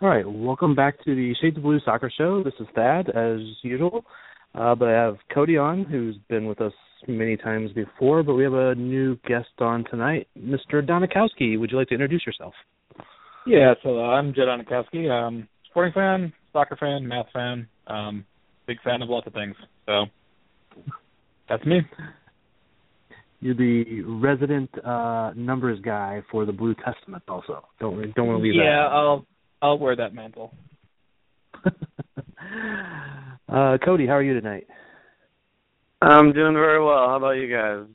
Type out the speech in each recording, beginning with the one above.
All right, welcome back to the Shades of Blue Soccer Show. This is Thad, as usual, uh, but I have Cody on, who's been with us many times before. But we have a new guest on tonight, Mr. Donikowski. Would you like to introduce yourself? Yeah, so uh, I'm Jed Donikowski. Um, sporting fan, soccer fan, math fan, um, big fan of lots of things. So that's me. You're the resident uh, numbers guy for the Blue Testament, also. Don't don't want to leave that. yeah, that. I'll I'll wear that mantle. uh, Cody, how are you tonight? I'm doing very well. How about you guys?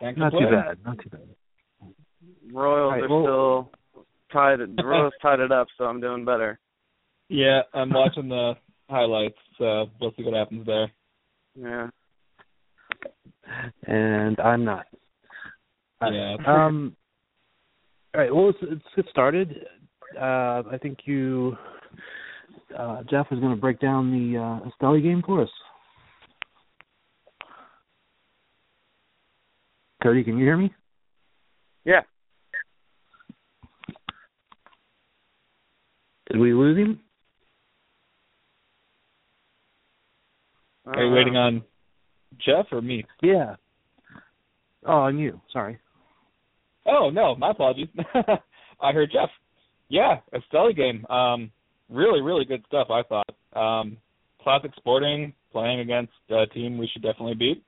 Can't too bad. Not too bad. Royals All right, are well- still tied. The Royals tied it up, so I'm doing better. Yeah, I'm watching the highlights, so we'll see what happens there. Yeah. And I'm not. Yeah. Um. All right. Well, let's, let's get started. Uh, I think you, uh, Jeff, is going to break down the uh, Esteli game for us. Cody, can you hear me? Yeah. Did we lose him? Are you waiting on Jeff or me? Yeah. Oh, on you. Sorry. Oh no, my apologies. I heard Jeff. Yeah, a Esteli game. Um, really, really good stuff. I thought. Um, classic Sporting playing against a team we should definitely beat.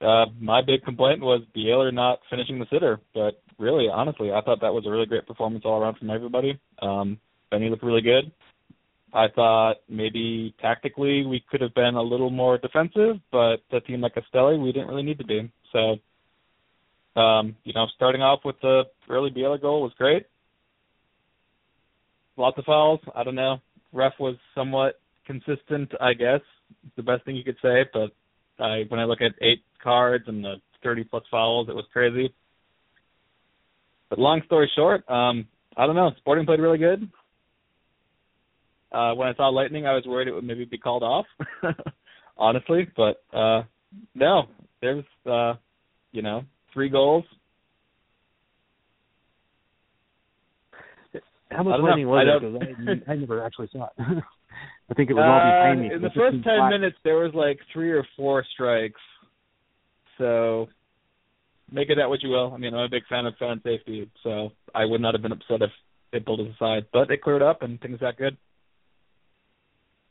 Uh, my big complaint was Bieler not finishing the sitter, but really, honestly, I thought that was a really great performance all around from everybody. Um, Benny looked really good. I thought maybe tactically we could have been a little more defensive, but a team like Esteli, we didn't really need to be. So um, you know, starting off with the early Bieler goal was great. Lots of fouls. I don't know. Ref was somewhat consistent, I guess. The best thing you could say, but I when I look at eight cards and the thirty plus fouls, it was crazy. But long story short, um, I don't know. Sporting played really good. Uh, when I saw lightning, I was worried it would maybe be called off, honestly. But uh, no, there's uh, you know, three goals. How much lightning was it? I, I never actually saw it. I think it was all behind Uh, me. in the first ten black. minutes, there was like three or four strikes. So make of that what you will. I mean, I'm a big fan of fan safety, so I would not have been upset if they pulled us aside. But they cleared up and things got good.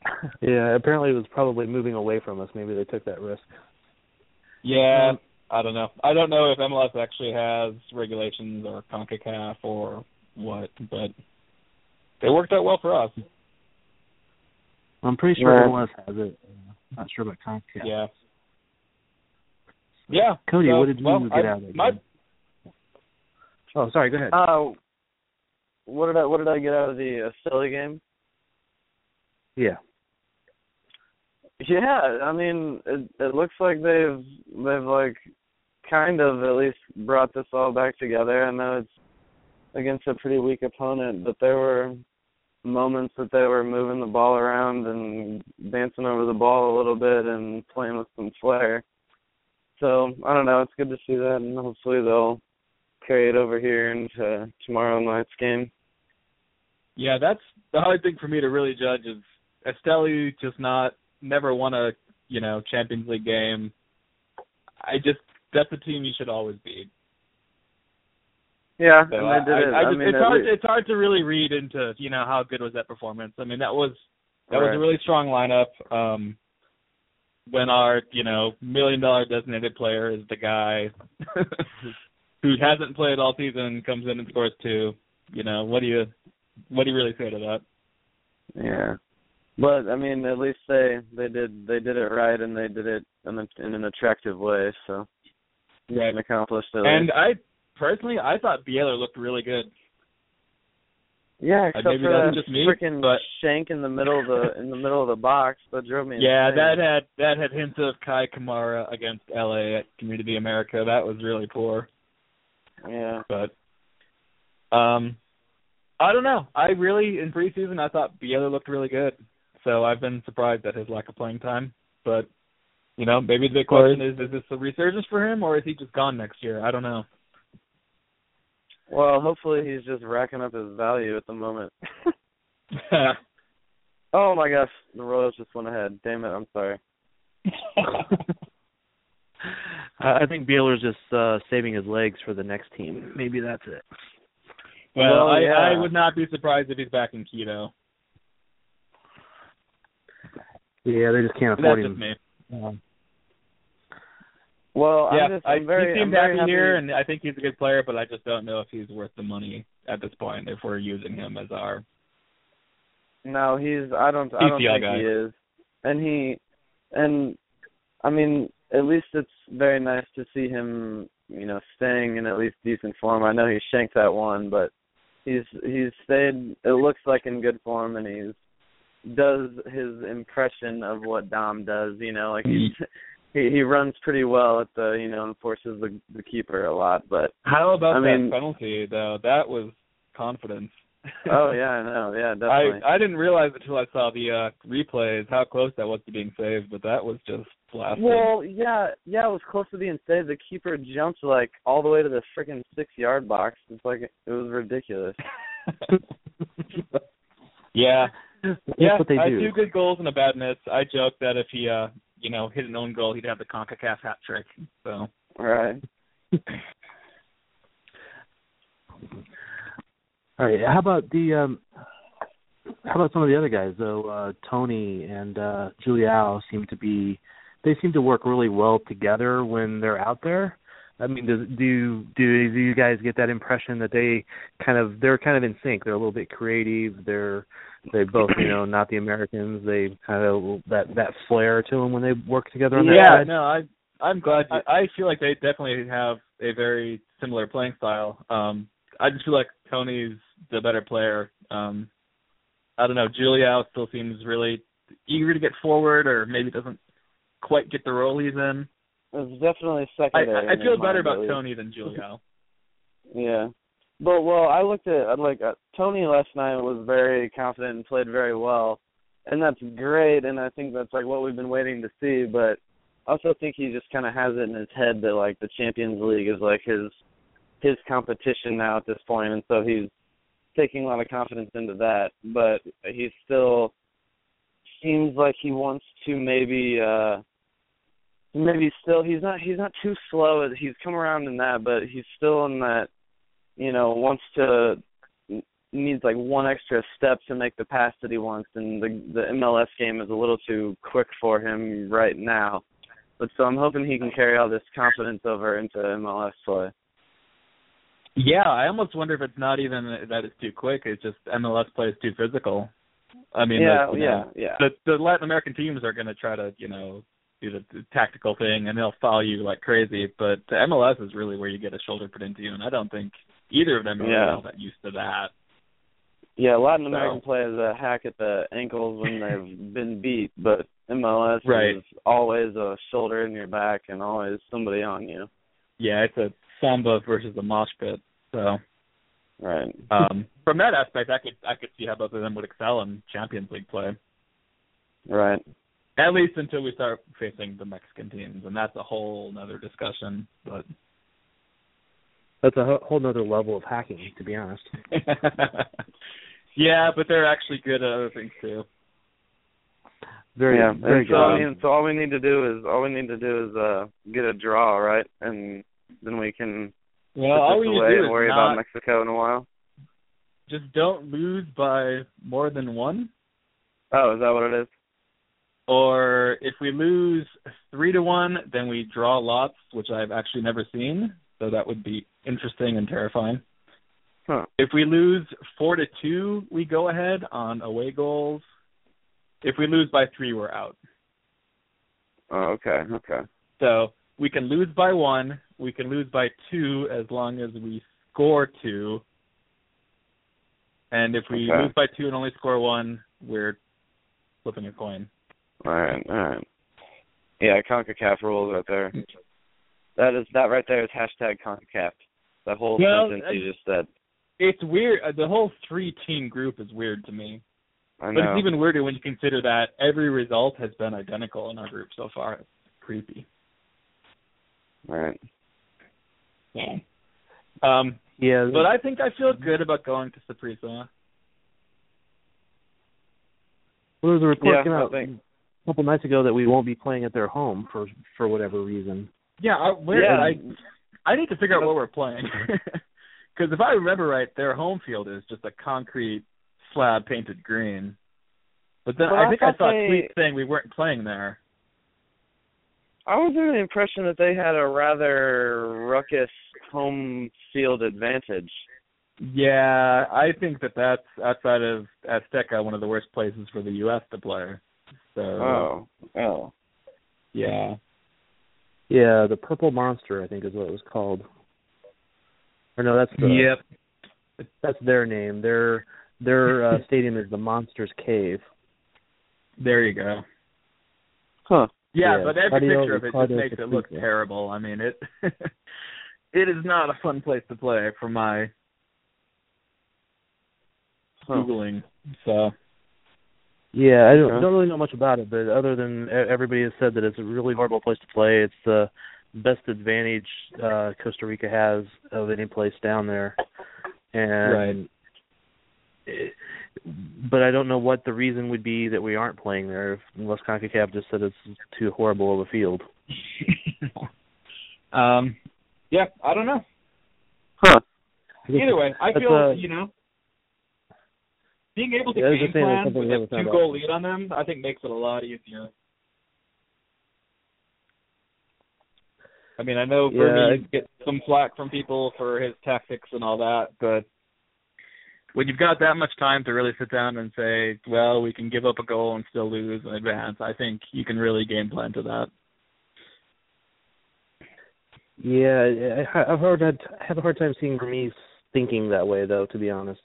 Yeah, apparently it was probably moving away from us. Maybe they took that risk. Yeah, I don't know. I don't know if MLS actually has regulations or CONCACAF or what, but they worked out well for us. I'm pretty sure Yeah. MLS has it. Uh, not sure about CONCACAF. Yeah. Yeah. Cody, so, what did you well, get I, out of it? My, Oh, sorry. Go ahead. Uh, what did I what did I get out of the Esteli game? yeah. Yeah, I mean, it it looks like they've they've like kind of at least brought this all back together. I know it's against a pretty weak opponent, but there were moments that they were moving the ball around and dancing over the ball a little bit and playing with some flair. So I don't know. It's good to see that, and hopefully they'll carry it over here into tomorrow night's game. Yeah, that's the hard thing for me to really judge is Esteli just not never won a you know Champions League game. I just that's a team you should always beat. Yeah, So and I, I, it. I just, mean, it's hard least- it's hard to really read into you know how good was that performance. I mean that was that was a really strong lineup. Um when our, you know, million dollar designated player is the guy who hasn't played all season, comes in and scores two, you know, what do you what do you really say to that? Yeah, but I mean, at least they they did they did it right, and they did it in, a, in an attractive way. So Right. accomplished it. And I personally I thought Bieler looked really good. yeah, uh, except maybe for that just me, freaking but- shank in the middle of the in the middle of the box that drove me. Yeah, insane. that had that had hints of Kei Kamara against LA at Community America. That was really poor. Yeah. But um I don't know. I really in preseason I thought Bieler looked really good. So I've been surprised at his lack of playing time. But you know, maybe the question is is this a resurgence for him or is he just gone next year? I don't know. Well, hopefully he's just racking up his value at the moment. oh my gosh, the Royals just went ahead. Damn it, I'm sorry. I I think Bieler's just uh, saving his legs for the next team. Maybe that's it. well, Well, I, yeah. I would not be surprised if he's back in Quito. Yeah, they just can't That's afford just him. me. Um, Well, yeah, I'm just I, I'm very he seemed very happy, here, and I think he's a good player, but I just don't know if he's worth the money at this point if we're using him as our. No, he's. I don't. I don't think guy. he is. And he, and I mean, at least it's very nice to see him. You know, staying in at least decent form. I know he shanked that one, but he's he's stayed. It looks like in good form, and he's does his impression of what Dom does. You know, like mm-hmm. he's. He he runs pretty well at the you know and forces the the keeper a lot, but How about I that mean- penalty though? That was confidence. oh yeah, I know, yeah, definitely. I I didn't realize until I saw the uh replays how close that was to being saved, but that was just blasted. Well, yeah, yeah, it was close to being saved. The keeper jumped like all the way to the freaking six yard box. It's like it was ridiculous. yeah. That's yeah, what they I do. two good goals and a bad miss. I joke that if he uh you know, hit an own goal he'd have the CONCACAF hat trick. So Right. All right. How about the um how about some of the other guys though? Uh Tony and uh Juliao seem to be they seem to work really well together when they're out there. I mean, do do do, do you guys get that impression that they kind of they're kind of in sync? They're a little bit creative. They're they both you know not the Americans. They kind of that that flair to them when they work together on that Yeah, side. no, I I'm glad you, I feel like they definitely have a very similar playing style. Um I just feel like Tony's the better player. Um I don't know, Juliao still seems really eager to get forward or maybe doesn't quite get the role he's in. It's was definitely I, secondary. I in feel better mind, about at. Tony than Juliao. Yeah. But well, I looked at like uh, Tony last night was very confident and played very well, and that's great. And I think that's like what we've been waiting to see. But I also think he just kind of has it in his head that like the Champions League is like his his competition now at this point, and so he's taking a lot of confidence into that. But he still seems like he wants to maybe uh maybe still he's not he's not too slow he's come around in that but he's still in that you know wants to needs like one extra step to make the pass that he wants and the the MLS game is a little too quick for him right now. But so I'm hoping he can carry all this confidence over into MLS play. Yeah I almost wonder if it's not even that it's too quick it's just MLS play is too physical. I mean yeah the, yeah know, yeah the the Latin American teams are going to try to you know do the, the tactical thing and they'll foul you like crazy. But the MLS is really where you get a shoulder put into you, and I don't think either of them are yeah. all that used to that. Yeah, Latin American so. play is a hack at the ankles when they've been beat, but MLS right. is always a shoulder in your back and always somebody on you. Yeah, it's a samba versus a mosh pit. So right. Um from that aspect I could I could see how both of them would excel in Champions League play. Right. At least until we start facing the Mexican teams, and that's a whole other discussion. But that's a whole other level of hacking, to be honest. yeah, but they're actually good at other things too. Very, yeah. very so, I mean, so all we need to do is all we need to do is uh get a draw, right? And then we can well, put all this we away do and worry not, about Mexico in a while. Just don't lose by more than one. Oh, is that what it is? Or if we lose three to one, then we draw lots, which I've actually never seen. So that would be interesting and terrifying. Huh. If we lose four to two, we go ahead on away goals. If we lose by three, we're out. Oh, okay, okay. So we can lose by one, we can lose by two as long as we score two. And if we okay. lose by two and only score one, we're flipping a coin. All right, all right. Yeah, CONCACAF rules right there. That is that right there is hashtag CONCACAF. That whole well, sentence you just said. It's weird. The whole three-team group is weird to me. I know. But it's even weirder when you consider that every result has been identical in our group so far. It's creepy. Right. Yeah. Um. Yeah. But I think I feel good about going to Saprissa. Well, there's a report yeah, came out a couple nights ago that we won't be playing at their home for for whatever reason. Yeah, I, where Yeah. I I need to figure out where we're playing. Because if I remember right, their home field is just a concrete slab painted green. But then Well, I I think I thought saw they- a tweet saying we weren't playing there. I was under the impression that they had a rather ruckus home field advantage. Yeah, I think that that's outside of Azteca one of the worst places for the U.S. to play. So Oh, oh. yeah, Yeah, the Purple Monster, I think, is what it was called. Or no, that's the yep. that's their name. Their their uh, stadium is the Monsters Cave. There you go. Huh. Yeah, Yeah, but every Claudio- picture of it just makes it look Saprissa. terrible. I mean, it it is not a fun place to play for my Huh. googling. So Yeah, I don't Okay. don't really know much about it, but other than e- everybody has said that it's a really horrible place to play. It's the best advantage uh Costa Rica has of any place down there, and it, but I don't know what the reason would be that we aren't playing there, if, unless Concacaf just said it's too horrible of a field. um, yeah, I don't know. Huh. Either way, I feel uh, you know being able to Yeah, game just saying that's plan with a two goal lead on them, I think makes it a lot easier. I mean, I know Yeah, Vermes gets some flack from people for his tactics and all that, but when you've got that much time to really sit down and say, well, we can give up a goal and still lose and advance, I think you can really game plan to that. Yeah, I, I've heard I'd have a hard time seeing Vermes thinking that way, though. To be honest,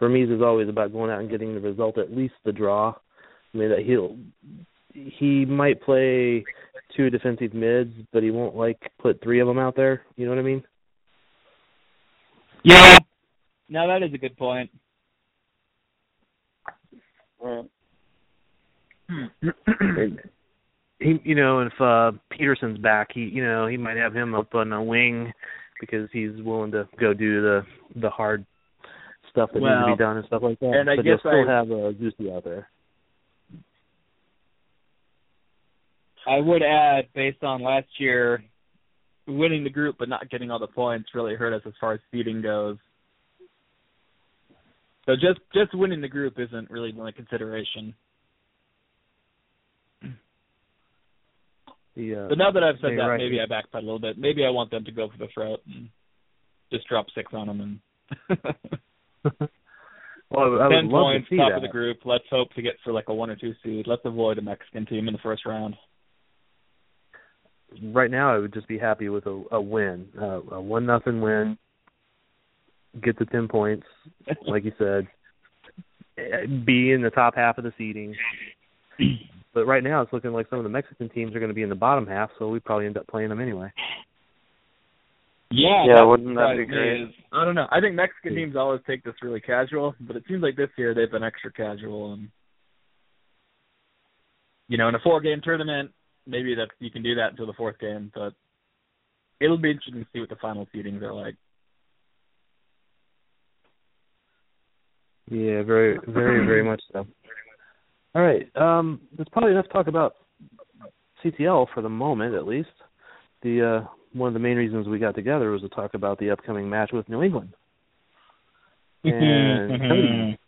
Vermes is always about going out and getting the result, at least the draw. I mean, that he'll he might play two defensive mids, but he won't like put three of them out there. You know what I mean? Yeah. Now that is a good point. Right. Hmm. he you know if uh Peterson's back, he you know he might have him up on a wing because he's willing to go do the the hard stuff that well, needs to be done and stuff like that. And I but guess he'll still I, have uh, Zusi out there. I would add, based on last year, winning the group but not getting all the points really hurt us as far as seeding goes. So just just winning the group isn't really my consideration. The, uh, but now that I've said that, right. maybe I backpedal a little bit. Maybe I want them to go for the throat and just drop six on them and well, I, ten points, to top that. of the group. Let's hope to get for like a one or two seed. Let's avoid a Mexican team in the first round. Right now, I would just be happy with a, a win, uh, a one nothing win. Get the ten points, like you said. eh, Be in the top half of the seeding. But right now, it's looking like some of the Mexican teams are going to be in the bottom half, so we probably end up playing them anyway. Yeah, Yeah, that wouldn't that be great? is- I don't know. I think Mexican teams always take this really casual, but it seems like this year they've been extra casual and you know, in a four game tournament, maybe that you can do that until the fourth game, but it'll be interesting to see what the final seedings are like. Yeah, very, very, very much so. All right, um, that's probably enough talk about CCL for the moment, at least. The uh, one of the main reasons we got together was to talk about the upcoming match with New England. And Cody,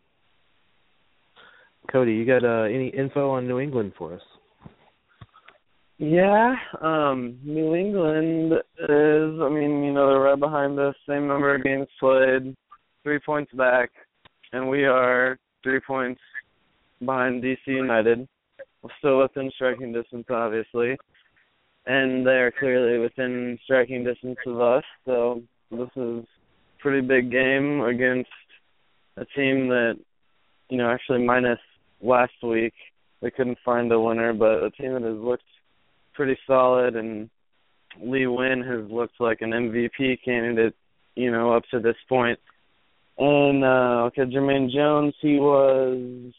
Cody, you got uh, any info on New England for us? Yeah, um, New England is, I mean, you know, they're right behind us, same number of games played, three points back, and we are three points behind DC United. We're still within striking distance, obviously, and they are clearly within striking distance of us, so this is a pretty big game against a team that, you know, actually minus last week, they couldn't find a winner, but a team that has looked pretty solid and Lee Nguyen has looked like an MVP candidate, you know, up to this point. And uh okay, Jermaine Jones, he was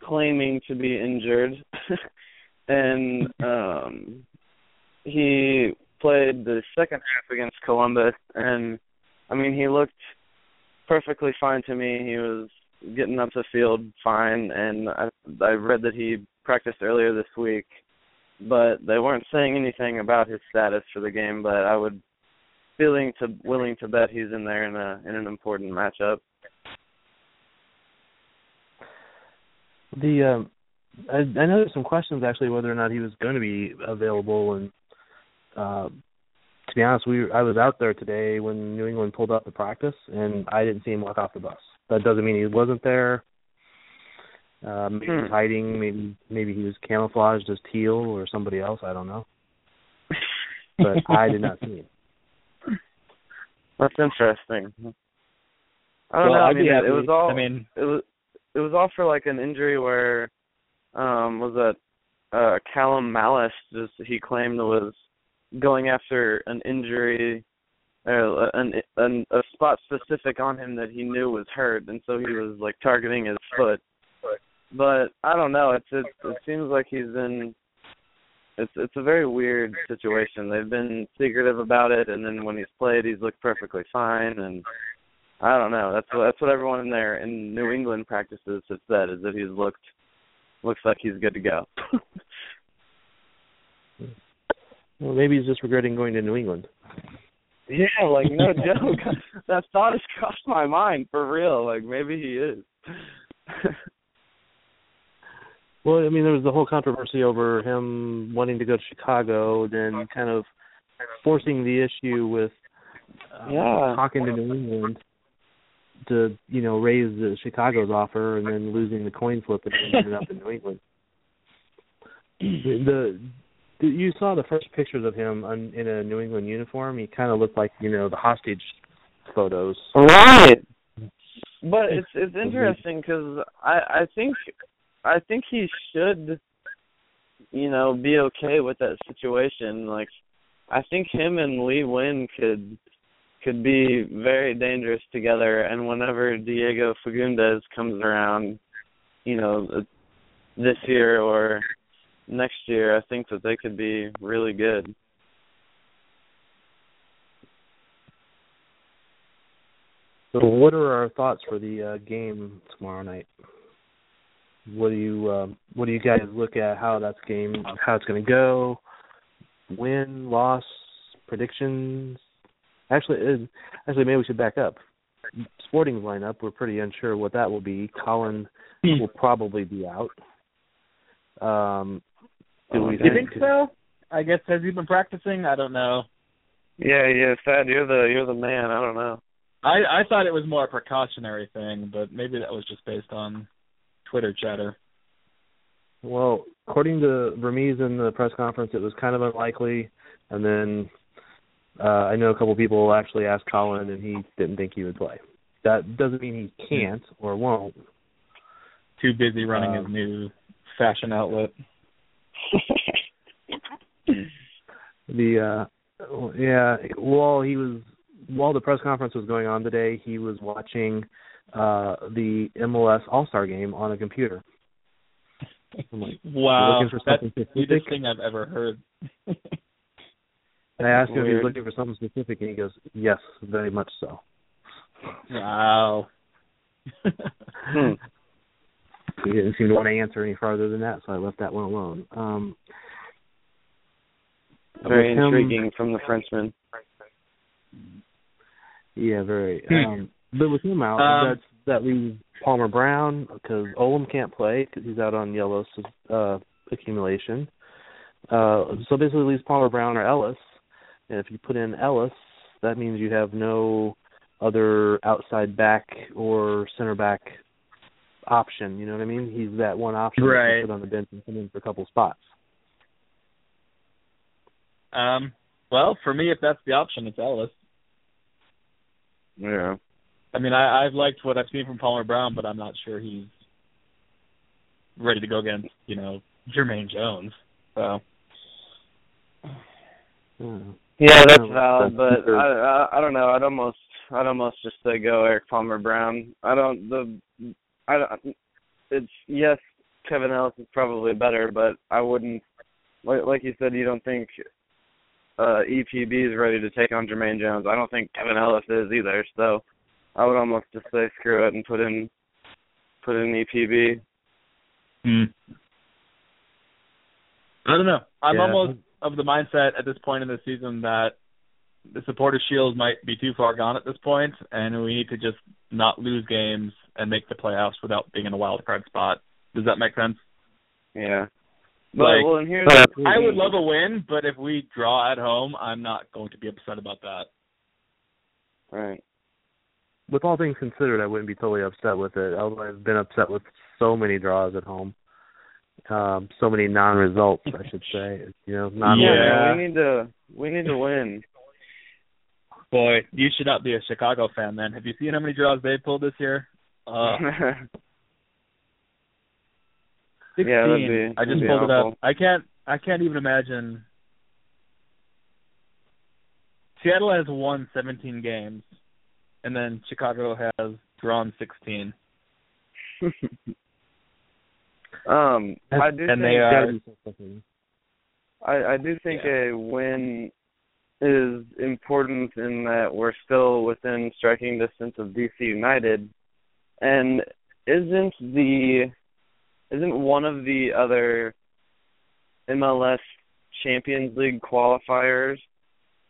claiming to be injured and um he played the second half against Columbus and I mean he looked perfectly fine to me. He was getting up the field fine and I I read that he practiced earlier this week but they weren't saying anything about his status for the game. But I would feeling to willing to bet he's in there in a in an important matchup. The um, I, I know there's some questions actually whether or not he was going to be available, and uh, to be honest, we I was out there today when New England pulled up to practice, and I didn't see him walk off the bus. That doesn't mean he wasn't there. Uh, maybe he was Hmm. hiding. Maybe maybe he was camouflaged as Teal or somebody else. I don't know. But I did not see him. That's interesting. I don't Well, know. I mean, it, it was all. I mean- it was it was all for like an injury where, um, was that uh Calum Mallace just he claimed was going after an injury, uh, an, an a spot specific on him that he knew was hurt, and so he was like targeting his foot. But I don't know. It's it, it seems like he's in. It's it's a very weird situation. They've been secretive about it, and then when he's played, he's looked perfectly fine. And I don't know. That's what that's what everyone in there in New England practices has said is that he's looked looks like he's good to go. Well, maybe he's just regretting going to New England. yeah, like no joke. that thought has crossed my mind for real. Like maybe he is. Well, I mean, there was the whole controversy over him wanting to go to Chicago, then kind of forcing the issue with uh, Yeah. talking to New England to, you know, raise the Chicago's offer, and then losing the coin flip and ended up in New England. The, the you saw the first pictures of him on, in a New England uniform. He kind of looked like you know the hostage photos. Right. But it's it's interesting because I I think I think he should, you know, be okay with that situation. Like, I think him and Lee Nguyen could could be very dangerous together. And whenever Diego Fagundez comes around, you know, this year or next year, I think that they could be really good. So, what are our thoughts for the uh, game tomorrow night? What do you uh, What do you guys look at? How that's game? How it's going to go? Win, loss, predictions. Actually, it, actually, maybe we should back up. Sporting lineup, we're pretty unsure what that will be. Colin will probably be out. Um, do we you think so? I guess has he been practicing? I don't know. Yeah, yeah, Thad, you're the you're the man. I don't know. I I thought it was more a precautionary thing, but maybe that was just based on Twitter chatter. Well, according to Vermes in the press conference, it was kind of unlikely, and then uh, I know a couple people actually asked Colin, and he didn't think he would play. That doesn't mean he can't or won't. Too busy running Um, his new fashion outlet. The uh yeah while he was while the press conference was going on today he was watching uh the MLS All-Star game on a computer. I'm like, Wow, that's the weirdest thing I've ever heard. And I asked him if he was looking for something specific and he goes, "Yes, very much so." wow. Hmm. He didn't seem to want to answer any farther than that, so I left that one alone. Um Very with him- intriguing from the Frenchman. Yeah, very. Hmm. Um, but with him out, Um, that's that leaves Palmer Brown because Olum can't play because he's out on yellow uh, accumulation. Uh, so basically, leaves Palmer Brown or Ellis. And if you put in Ellis, that means you have no other outside back or center back option. You know what I mean? He's that one option that you Right. put on the bench and come in for a couple spots. Um. Well, for me, if that's the option, it's Ellis. Yeah. I mean, I, I've liked what I've seen from Palmer Brown, but I'm not sure he's ready to go against, you know, Jermaine Jones. So Hmm. Yeah, that's valid, but I, I I don't know. I'd almost I'd almost just say go Erik Palmer Brown. I don't the I don't, it's yes Kevin Ellis is probably better, but I wouldn't like like you said you don't think uh EPB is ready to take on Jermaine Jones. I don't think Kevin Ellis is either. So I would almost just say screw it and put in put in E EPB. I don't know. I'm Yeah. almost of the mindset at this point in the season that the supporter shield might be too far gone at this point, and we need to just not lose games and make the playoffs without being in a wild card spot. Does that make sense? Yeah. But Like, well, and here's I would love a win, but if we draw at home, I'm not going to be upset about that. right. with all things considered, I wouldn't be totally upset with it. Although I've been upset with so many draws at home, um, so many non-results, I should say. You know, non Yeah. we need to we need to win. Boy, you should not be a Chicago fan then. Have you seen how many draws they pulled this year? Uh, Sixteen. Yeah, be- I just that'd be pulled it up. I can't. I can't even imagine. Seattle has won 17 games, and then Chicago has drawn 16. um, I do and think they are. I, I do think a win is important in that we're still within striking distance of DC United, and isn't the isn't one of the other MLS Champions League qualifiers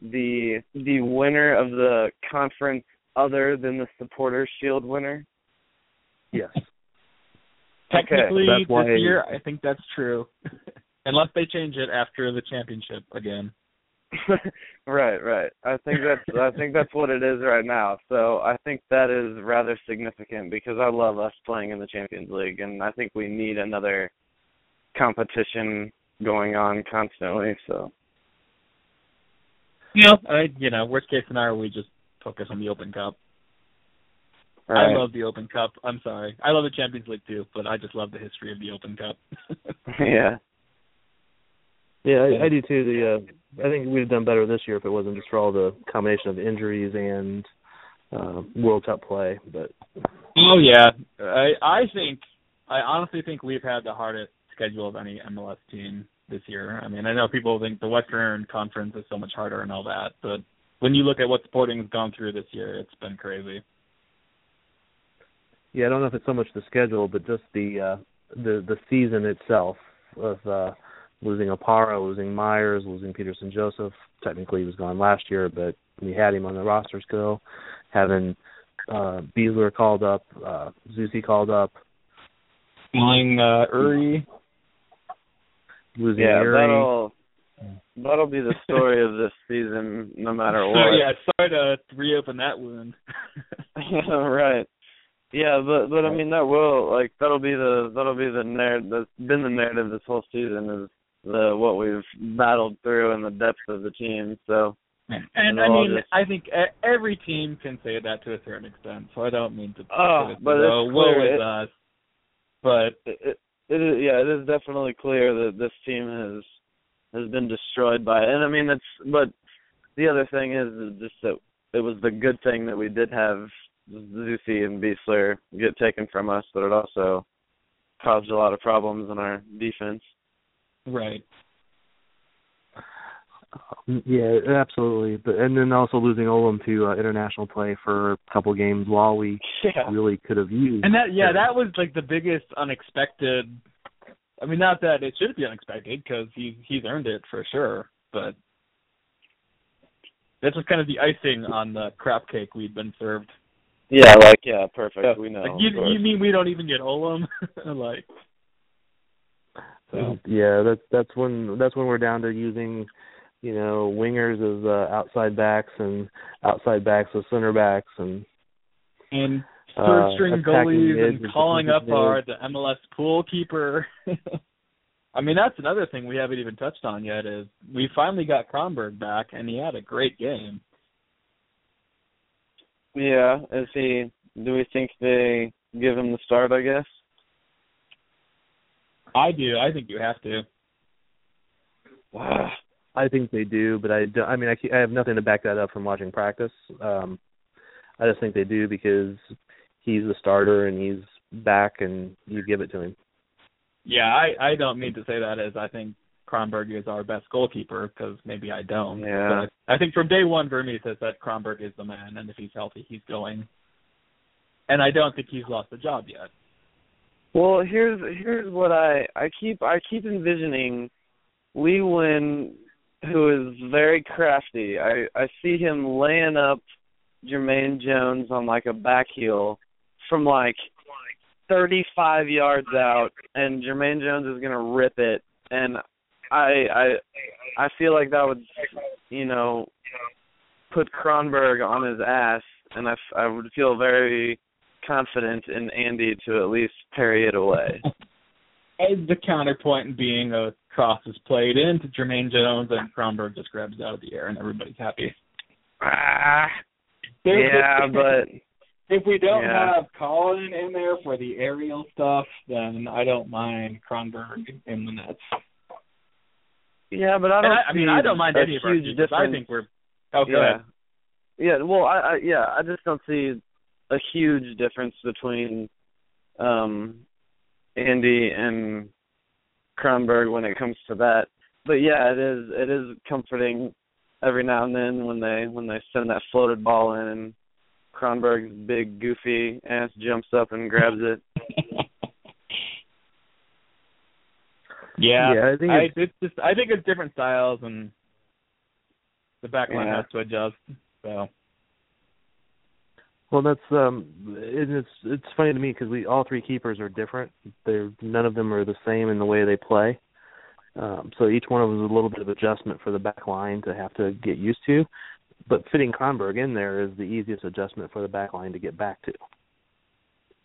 the the winner of the conference other than the Supporters Shield winner? Yes. Technically, That's this year, I think that's true, unless they change it after the championship again. right, right. I think that's I think that's what it is right now. So I think that is rather significant because I love us playing in the Champions League and I think we need another competition going on constantly. So You know, I, you know, worst case scenario, we just focus on the Open Cup. right. I love the Open Cup. I'm sorry, I love the Champions League too, but I just love the history of the Open Cup. yeah. Yeah, I, I do too. The uh, I think we'd have done better this year if it wasn't just for all the combination of injuries and uh, World Cup play. But Oh yeah, I I think I honestly think we've had the hardest schedule of any MLS team this year. I mean, I know people think the Western Conference is so much harder and all that, but when you look at what Sporting's gone through this year, it's been crazy. Yeah, I don't know if it's so much the schedule, but just the uh, the the season itself of uh, losing Opara, losing Myers, losing Peterson Joseph. Technically, he was gone last year, but we had him on the roster still. Having uh, Besler called up, uh, Zusi called up, losing uh, Uri, losing yeah, Uri. that'll that'll be the story of this season, no matter what. So what. yeah, sorry to reopen that wound. right. Yeah, but but I mean that will like that'll be the that'll be the narrative that's been the narrative this whole season is the what we've battled through and the depth of the team. So And I mean, just- I think every team can say that to a certain extent. So I don't mean to. Oh, but it's woe clear it- us. But it, it, it is yeah, it is definitely clear that this team has has been destroyed by it. And I mean that's but the other thing is, is just that it was the good thing that we did have Zusi and Besler get taken from us, but it also caused a lot of problems in our defense. Right. Yeah, absolutely. But and then also losing Olum to uh, international play for a couple games while we Yeah. really could have used. And that yeah, him. that was like the biggest unexpected. I mean, not that it should be unexpected because he he's earned it for sure, but this was kind of the icing on the crap cake we'd been served. Yeah, like yeah, perfect. we know. Like you you mean we don't even get Olum? like so. Yeah, that's that's when that's when we're down to using, you know, wingers as uh, outside backs and outside backs as center backs and and uh, third string attacking goalies and calling up our the MLS pool keeper. I mean, that's another thing we haven't even touched on yet is we finally got Kronberg back and he had a great game. Yeah, is he? Do we think they give him the start? I guess. I do. I think you have to. I think they do, but I do, I mean I, I have nothing to back that up from watching practice. Um I just think they do because he's the starter and he's back and you give it to him. Yeah, I I don't mean to say that as I think Kronberg is our best goalkeeper because maybe I don't. Yeah. But I think from day one, Vermes says that Kronberg is the man, and if he's healthy, he's going. And I don't think he's lost the job yet. Well, here's here's what I I keep I keep envisioning Lee Nguyen, who is very crafty. I I see him laying up Jermaine Jones on like a back heel from like 35 yards out, and Jermaine Jones is gonna rip it. And I I I feel like that would you know put Kronberg on his ass, and I I would feel very confident in Andy to at least parry it away. And the counterpoint being a cross is played into Jermaine Jones and Kronberg just grabs it out of the air and everybody's happy. Ah, yeah, but if we don't Yeah. have Colin in there for the aerial stuff, then I don't mind Kronberg in the nets. yeah, but I don't. I, I mean, I don't mind any huge difference. I think we're. Oh, go yeah. ahead. Yeah, well, I, I yeah, I just don't see a huge difference between um Andy and Kronberg when it comes to that. But yeah, it is it is comforting every now and then when they when they send that floated ball in and Kronberg's big goofy ass jumps up and grabs it. Yeah, Yeah, I think I, it's- it's just I think it's different styles and the back line Yeah. has to adjust. So Well, that's um, and it's it's funny to me because we all three keepers are different. They're none of them are the same in the way they play. Um, so each one of them is a little bit of adjustment for the back line to have to get used to. But fitting Kronberg in there is the easiest adjustment for the back line to get back to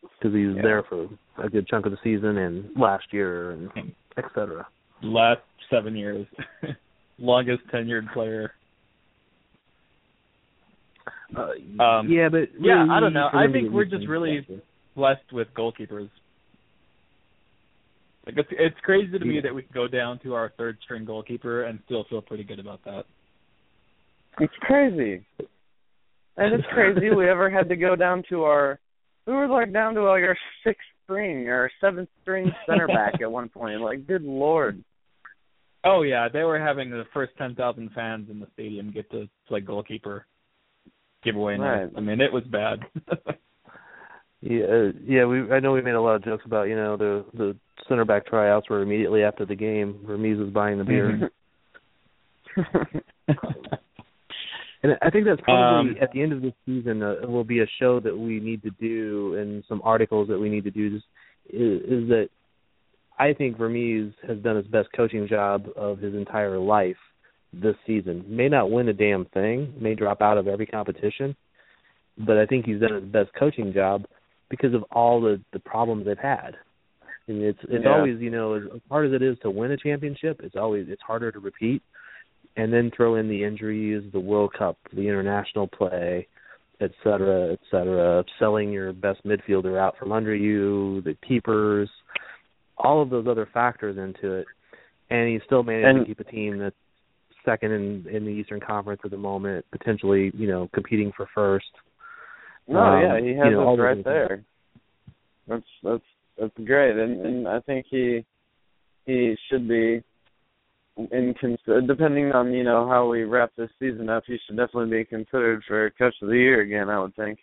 because he was Yeah. there for a good chunk of the season and last year and et cetera. last seven years, longest tenured player. Uh, Um, yeah, but yeah, I don't know. I think we're just really blessed with goalkeepers. Like it's it's crazy to me Yeah. that we can go down to our third string goalkeeper and still feel pretty good about that. It's crazy. And it's crazy we ever had to go down to our we were like down to like our sixth string or seventh string center back at one point. Like, good lord. Oh yeah, they were having the first ten thousand fans in the stadium get to play goalkeeper giveaway night. Right. I mean, it was bad. Yeah, uh, yeah. We I know we made a lot of jokes about you know the the center back tryouts were immediately after the game. Ramiz was buying the beer, and I think that's probably Um, at the end of this season uh, it will be a show that we need to do and some articles that we need to do. Just is, is that I think Ramiz has done his best coaching job of his entire life this season. May not win a damn thing, may drop out of every competition, but I think he's done his best coaching job because of all the the problems they've had. And it's it's Yeah. always you know as hard as it is to win a championship, it's always it's harder to repeat. And then throw in the injuries, the World Cup, the international play, et cetera, et cetera, selling your best midfielder out from under you, the keepers, all of those other factors into it. And he still managed And- to keep a team that's second in in the Eastern Conference at the moment, potentially, you know, competing for first. No, Um, yeah, he you has know, us right there. That's that's that's great, and and I think he he should be in cons- depending on you know how we wrap this season up, he should definitely be considered for coach of the year again. I would think.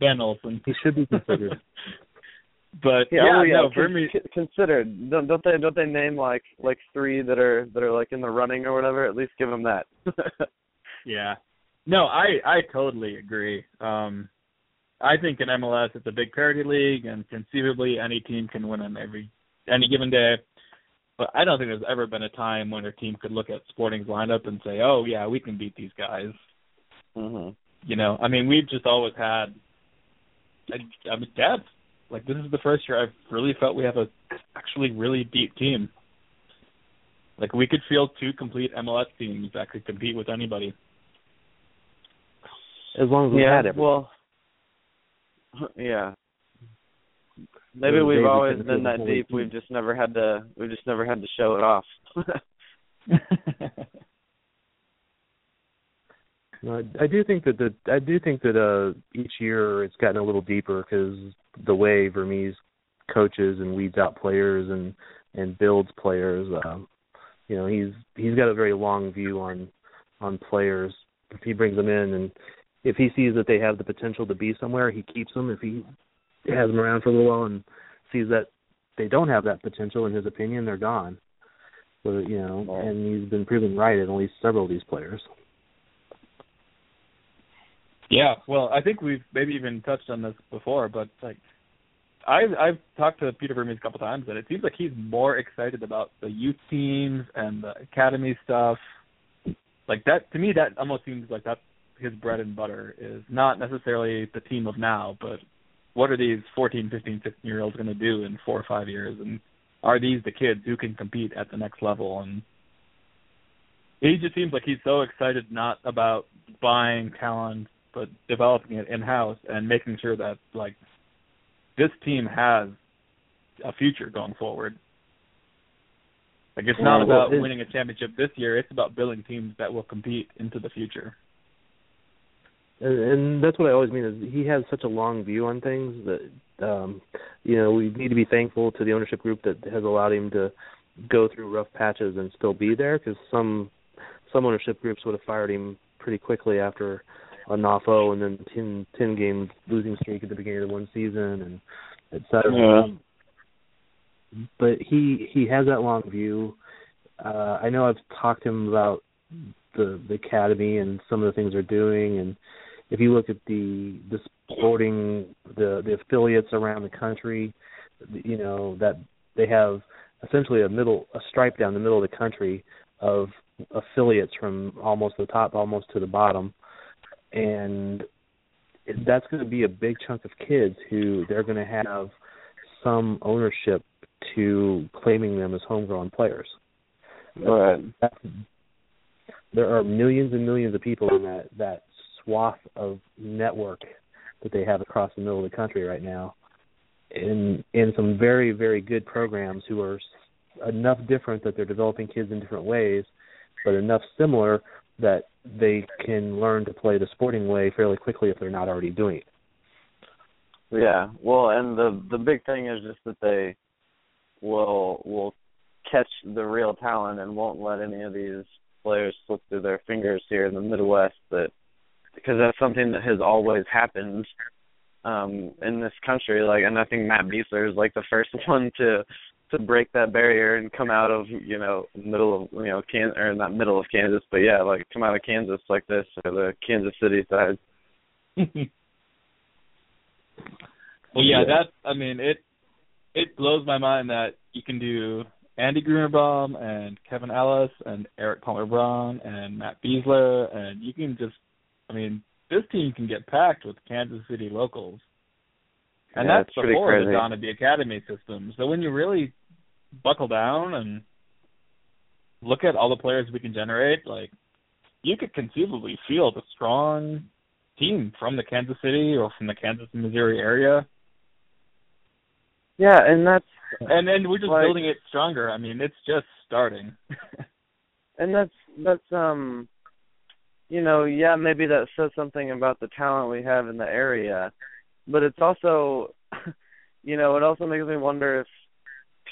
ben Olsen. He should be considered. But Yeah, yeah, oh, yeah no, Vermes. con- considered. Don't, don't they don't they name like like three that are that are like in the running or whatever? At least give them that. Yeah. No, I I totally agree. Um I think in MLS it's a big parity league and conceivably any team can win on every any given day. But I don't think there's ever been a time when a team could look at Sporting's lineup and say, "Oh yeah, we can beat these guys." hmm You know, I mean, we've just always had. I mean, depth. Like this is the first year I've really felt we have a actually really deep team. Like we could field two complete MLS teams that could compete with anybody. As long as we yeah, had it. well, yeah. Maybe we've we always been that deep. team. We've just never had to. We've just never had to show it off. No, I, I do think that the I do think that uh each year it's gotten a little deeper because the way Vermes coaches and weeds out players and and builds players. Um, you know, he's he's got a very long view on on players. If he brings them in and if he sees that they have the potential to be somewhere, he keeps them. If he has them around for a little while and sees that they don't have that potential, in his opinion, they're gone. So you know, and he's been proven right in at least several of these players. Yeah, well, I think we've maybe even touched on this before, but like I've I've talked to Peter Vermes a couple times, and it seems like he's more excited about the youth teams and the academy stuff. Like that to me, that almost seems like that's his bread and butter is not necessarily the team of now, but what are these 14, 15, 16 year olds going to do in four or five years, and are these the kids who can compete at the next level? And he just seems like he's so excited not about buying talent but developing it in house and making sure that like this team has a future going forward. Like it's not Yeah, about well, winning a championship this year, it's about building teams that will compete into the future. and, and that's what I always mean is he has such a long view on things that um you know we need to be thankful to the ownership group that has allowed him to go through rough patches and still be there because some some ownership groups would have fired him pretty quickly after a NAFO and then 10, 10 game losing streak at the beginning of the one season and et cetera. Yeah. But he he has that long view. Uh I know I've talked to him about the the academy and some of the things they're doing and if you look at the the sporting the the affiliates around the country you know that they have essentially a middle a stripe down the middle of the country of affiliates from almost the top almost to the bottom and that's going to be a big chunk of kids who they're going to have some ownership to claiming them as homegrown players Right. there are millions and millions of people in that that swath of network that they have across the middle of the country right now in in some very very good programs who are enough different that they're developing kids in different ways but enough similar that they can learn to play the sporting way fairly quickly if they're not already doing it. Yeah. Well, and the the big thing is just that they will will catch the real talent and won't let any of these players slip through their fingers here in the Midwest that because that's something that has always happened um in this country like and I think Matt Besler is like the first one to to break that barrier and come out of you know middle of you know can or not middle of Kansas but yeah like come out of Kansas like this or the Kansas City side well yeah, yeah that I mean it it blows my mind that you can do Andy Gruenebaum and Kevin Ellis and Erik Palmer Brown and Matt Besler and you can just I mean this team can get packed with Kansas City locals. And yeah, that's before crazy. the dawn of the academy system. So when you really buckle down and look at all the players we can generate, like you could conceivably field a strong team from the Kansas City or from the Kansas Missouri area. Yeah, and that's and then we're just like, building it stronger. I mean, it's just starting. and that's that's um you know, yeah, maybe that says something about the talent we have in the area, but it's also, you know, it also makes me wonder if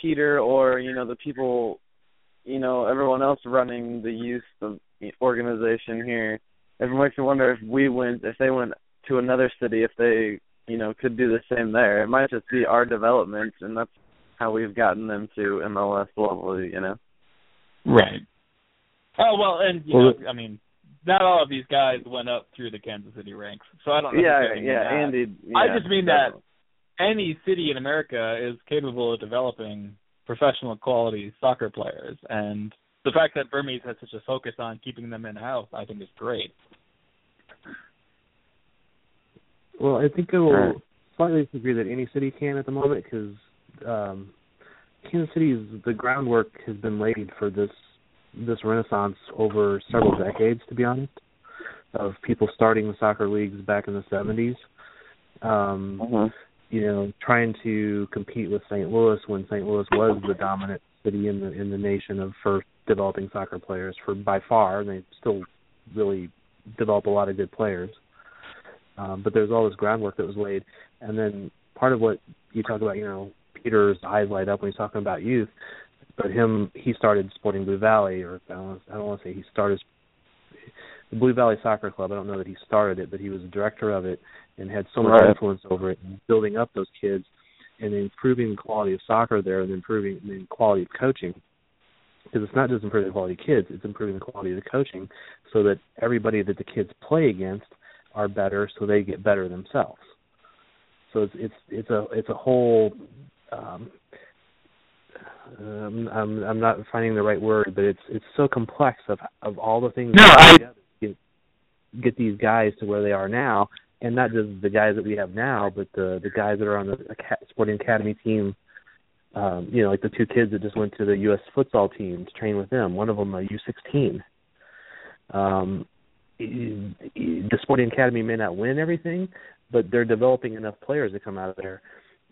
Peter or you know the people, you know, everyone else running the youth organization here, it makes me wonder if we went, if they went to another city, if they, you know, could do the same there. It might just be our development, and that's how we've gotten them to MLS level, you know. Right. Oh well, and you well, know, I mean, not all of these guys went up through the Kansas City ranks, so I don't. Know. Yeah, yeah, that. Andy. Yeah, I just mean definitely. that any city in America is capable of developing professional quality soccer players, and the fact that Vermes has such a focus on keeping them in house, I think, is great. Well, I think I will slightly disagree that any city can at the moment because um, Kansas City's the groundwork has been laid for this this renaissance over several decades, to be honest, of people starting the soccer leagues back in the 70s. Um, uh-huh. You know, trying to compete with St. Louis when St. Louis was the dominant city in the in the nation of for developing soccer players for by far. And they still really develop a lot of good players. Um, but there's all this groundwork that was laid, and then part of what you talk about, you know, Peter's eyes light up when he's talking about youth but him he started Sporting Blue Valley, or I don't, I don't want to say he started the Blue Valley Soccer Club. I don't know that he started it, but he was the director of it and had so much right. influence over it and building up those kids and improving the quality of soccer there and improving the quality of coaching. Because it's not just improving the quality of kids; it's improving the quality of the coaching, so that everybody that the kids play against are better, so they get better themselves. So it's it's it's a it's a whole um, um, I'm I'm not finding the right word, but it's it's so complex of of all the things no, I, get get these guys to where they are now, and not just the guys that we have now, but the the guys that are on the sporting academy team. Um, you know, like the two kids that just went to the U.S. futsal team to train with them. One of them a U16. Um, the sporting academy may not win everything, but they're developing enough players to come out of there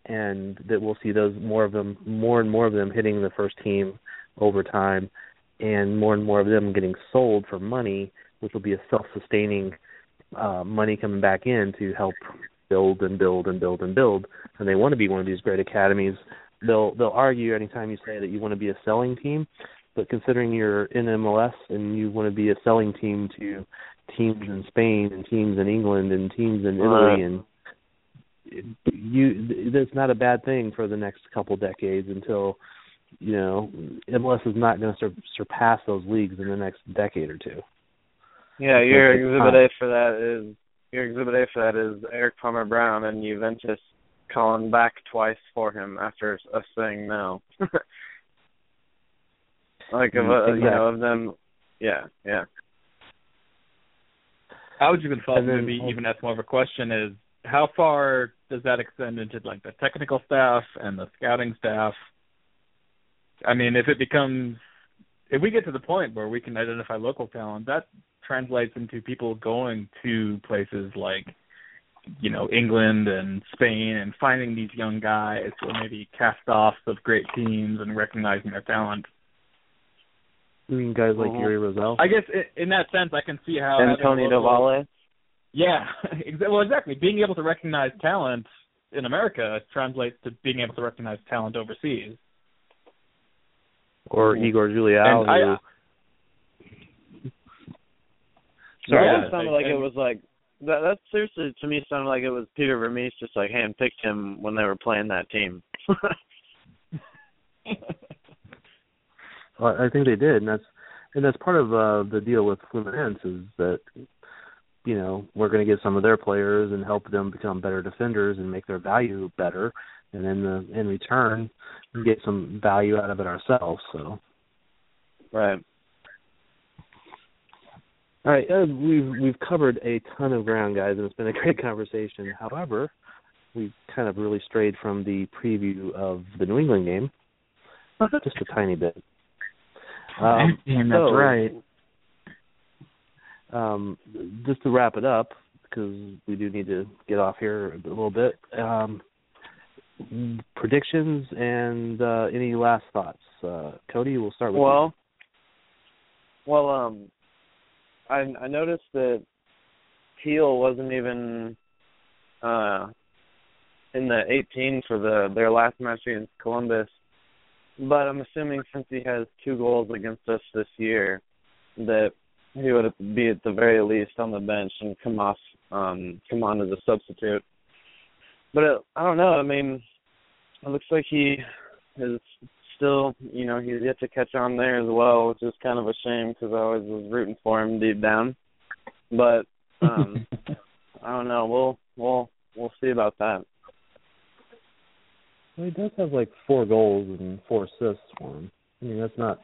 and that we'll see those more of them, more and more of them hitting the first team over time, and more and more of them getting sold for money, which will be a self-sustaining uh, money coming back in to help build and build and build and build. And they want to be one of these great academies. They'll they'll argue anytime you say that you want to be a selling team, but considering you're in MLS and you want to be a selling team to teams in Spain and teams in England and teams in Italy and you that's not a bad thing for the next couple decades until you know MLS is not going to sur- surpass those leagues in the next decade or two. Yeah, your exhibit A for that is your exhibit A for that is Erik Palmer Brown and Juventus calling back twice for him after us saying no. like of uh, you know of them, yeah, yeah. I would even thought maybe even ask more of a question is how far does that extend into like the technical staff and the scouting staff? I mean, if it becomes if we get to the point where we can identify local talent, that translates into people going to places like you know England and Spain and finding these young guys or maybe cast offs of great teams and recognizing their talent. I mean, guys like Mhm. Uri Rosell. I guess i in that sense, I can see how Antonio having Tony local- Davale. Yeah, well, exactly. Being able to recognize talent in America translates to being able to recognize talent overseas. or Igor Juliao. And I- who- Sorry, Yeah, that sounded like- like it was like that. That seriously to me sounded like it was Peter Vermes just like handpicked him when they were playing that team. Well, I think they did, and that's and that's part of uh, the deal with Fluminense is that you know we're going to get some of their players and help them become better defenders and make their value better, and in the in return get some value out of it ourselves. So right. all right, uh, we've we've covered a ton of ground, guys, and it's been a great conversation. However, we kind of really strayed from the preview of the New England game just a tiny bit. Um, Damn, so, that's right. Um, just to wrap it up, because we do need to get off here a little bit. Um, predictions and uh, any last thoughts, uh, Cody. We'll start with Well, well, um, I I noticed that Teal wasn't even uh in the 18 for the their last match against Columbus, but I'm assuming since he has two goals against us this year, that he would be at the very least on the bench and come off um come on as a substitute. But it, I don't know. I mean, it looks like he is still, you know, he's yet to catch on there as well, which is kind of a shame because I always was rooting for him deep down. But um I don't know. We'll we'll we'll see about that. Well, he does have like four goals and four assists for him. I mean, that's not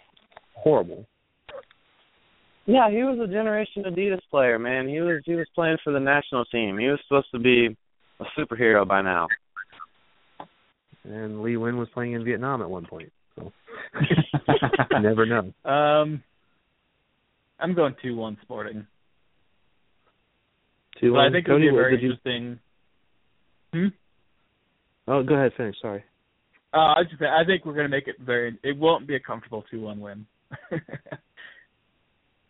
horrible. Yeah, he was a Generation Adidas player, man. He was he was playing for the national team. He was supposed to be a superhero by now. And Lee Nguyen was playing in Vietnam at one point, so never know. Um, I'm going two one Sporting. Two But I think Cody, it'll be what very you? interesting. Hmm? Oh, go ahead. Finish. Sorry. Uh, I just I think we're gonna make it very. It won't be a comfortable two one win.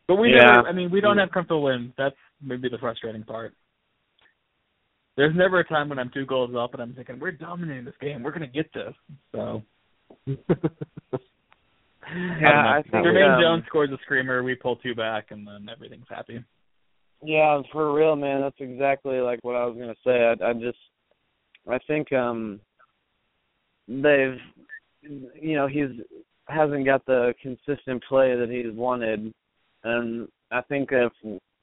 but we Yeah. never. I mean, we don't have comfortable wins. That's maybe the frustrating part. There's never a time when I'm two goals up and I'm thinking we're dominating this game. We're gonna get this. So Yeah, I, I think Jermaine um, Jones scores a screamer. We pull two back, and then everything's happy. Yeah, for real, man. That's exactly like what I was gonna say. I, I just, I think um, they've, you know, he's hasn't got the consistent play that he's wanted, and I think if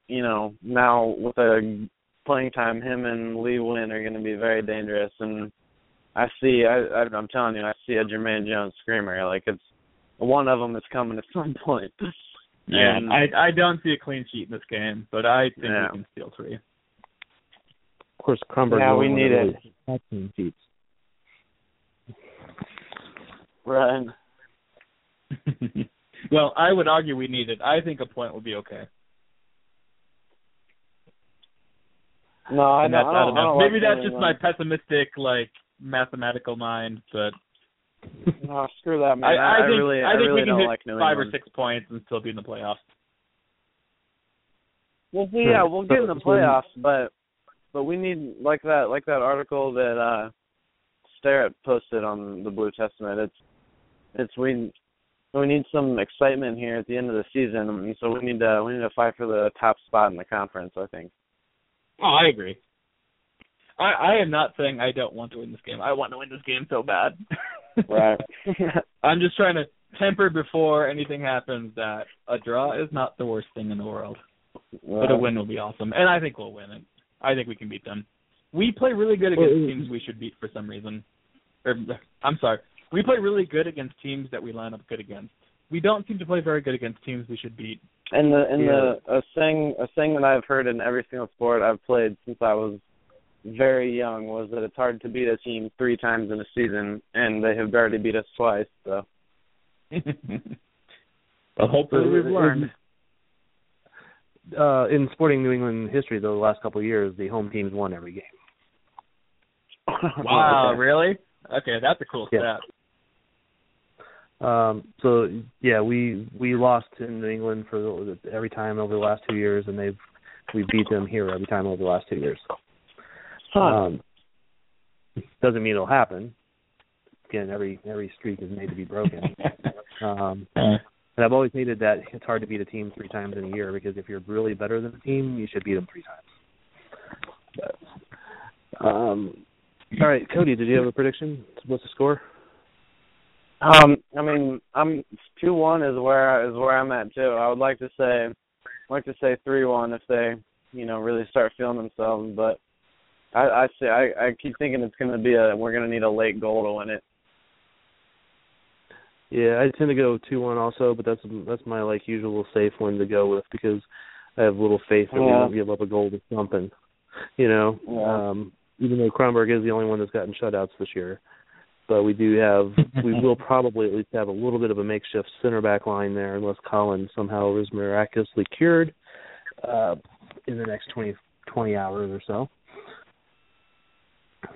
you know now with a playing time, him and Lee Nguyen are going to be very dangerous. And I see, I, I I'm telling you, I see a Jermaine Jones screamer. Like it's one of them is coming at some point. Yeah, And- I I don't see a clean sheet in this game, but I think Yeah. we can steal three. Of course, Kronberg. Yeah, we need it. those Clean sheets. Right. well, I would argue we need it. I think a point would be okay. No, I that's I don't, I don't Maybe like that's just of my pessimistic, like mathematical mind, but No, screw that, man. I, I, think really, I think really we can don't hit like five or six points and still be in the playoffs. Well, see, yeah, we'll get in the playoffs, but but we need like that like that article that uh Starrett posted on the Blue Testament. It's it's we we need some excitement here at the end of the season, so we need to we need to fight for the top spot in the conference. I think. Oh, I agree. I I am not saying I don't want to win this game. I want to win this game so bad. Right. I'm just trying to temper before anything happens that a draw is not the worst thing in the world. But a win will be awesome, and I think we'll win it. I think we can beat them. We play really good against teams we should beat for some reason. Or, I'm sorry, we play really good against teams that we line up good against. We don't seem to play very good against teams we should beat. And the and Yeah. the a saying a saying that I've heard in every single sport I've played since I was very young was that it's hard to beat a team three times in a season, and they have already beat us twice. So But hopefully we've learned. Uh, in sporting New England history, though, the last couple of years, the home teams won every game. Wow, Okay. really? Okay, that's a cool Yeah. stat. Um, so yeah, we we lost in New England for the, every time over the last two years, and they've we beat them here every time over the last two years. Huh. Um, doesn't mean it'll happen. Again, every every streak is made to be broken. um, and I've always hated that it's hard to beat a team three times in a year because if you're really better than the team, you should beat them three times. But, um, all right, Cody, did you have a prediction? What's the score? Um, I mean, I'm two one is where is where I'm at too. I would like to say, I'd like to say three one if they, you know, really start feeling themselves. But I, I say I, I keep thinking it's going to be a we're going to need a late goal to win it. Yeah, I tend to go two one also, but that's that's my like usual safe one to go with because I have little faith that we won't give up a goal to something. You know, Yeah. um, even though Kronberg is the only one that's gotten shutouts this year, but we do have we will probably at least have a little bit of a makeshift center back line there unless Colin somehow is miraculously cured uh, in the next 20, 20 hours or so.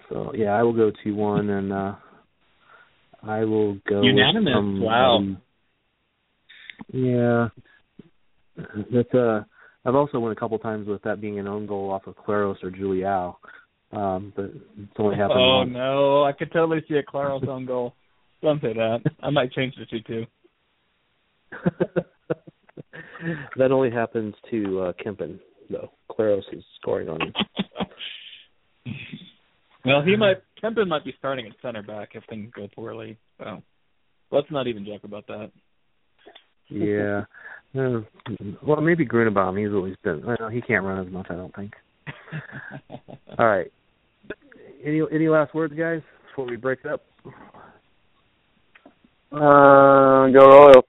So yeah, I will go two one and. uh I will go Unanimous. some- Wow. Yeah, that's uh. I've also won a couple times with that being an own goal off of Claros or Juliao, um, but it's only happened Oh once. no, I could totally see a Claros own goal. Don't say that. I might change the two too. that only happens to uh Kempin though. Claros is scoring on him. Well, he might. Kempin might be starting at center back if things go poorly. So let's not even joke about that. yeah. Uh, well, maybe Gruenebaum. He's always been. Well, he can't run as much, I don't think. All right. Any any last words, guys, before we break it up? Uh, go Royals.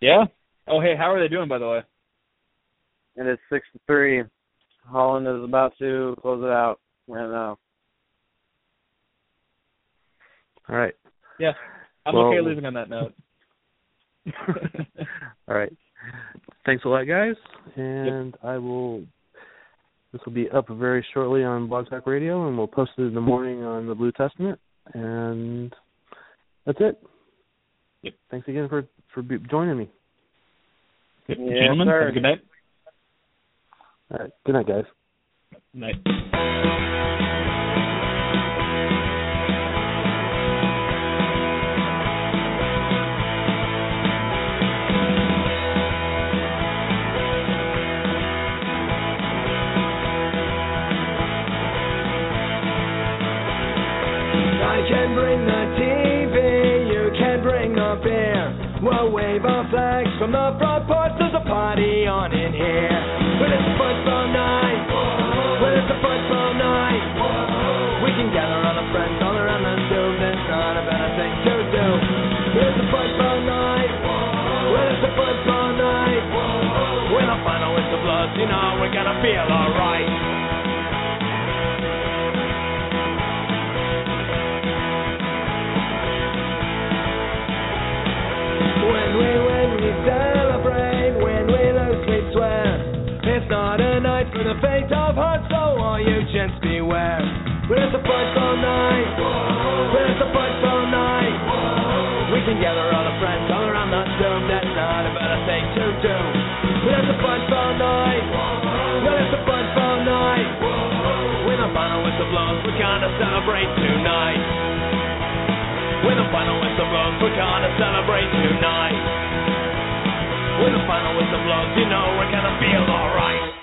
Yeah. Oh, hey, how are they doing by the way? And It is six to three. Holland is about to close it out right now. All right. Yeah, I'm Well- okay leaving on that note. All right. Thanks a lot, guys. And I will. This will be up very shortly on Blog Talk Radio, and we'll post it in the morning on the Blue Testament. And that's it. Yep. Thanks again for for joining me. Yep. Yes, Gentlemen, sir. have a good night. All right. Good night, guys. Night. Can bring the TV, you can bring the beer. We'll wave our flags from the front porch. There's a party on in here. When it's a football night, when it's a football night, we can gather all our friends all around the stove. There's not a better thing to do. It's a football night, when it's a football night, when the final whistle blows, you know we're gonna feel alright. Of heart, so all you gents beware. When it's a football night, when it's a football night, we can gather all our friends all around the dome. That's not a better thing to do. When it's a football night, when it's a football night, when the final whistle blows, we're gonna celebrate tonight. When the final whistle blows, we're gonna celebrate tonight. When the final whistle blows, you know we're gonna feel alright.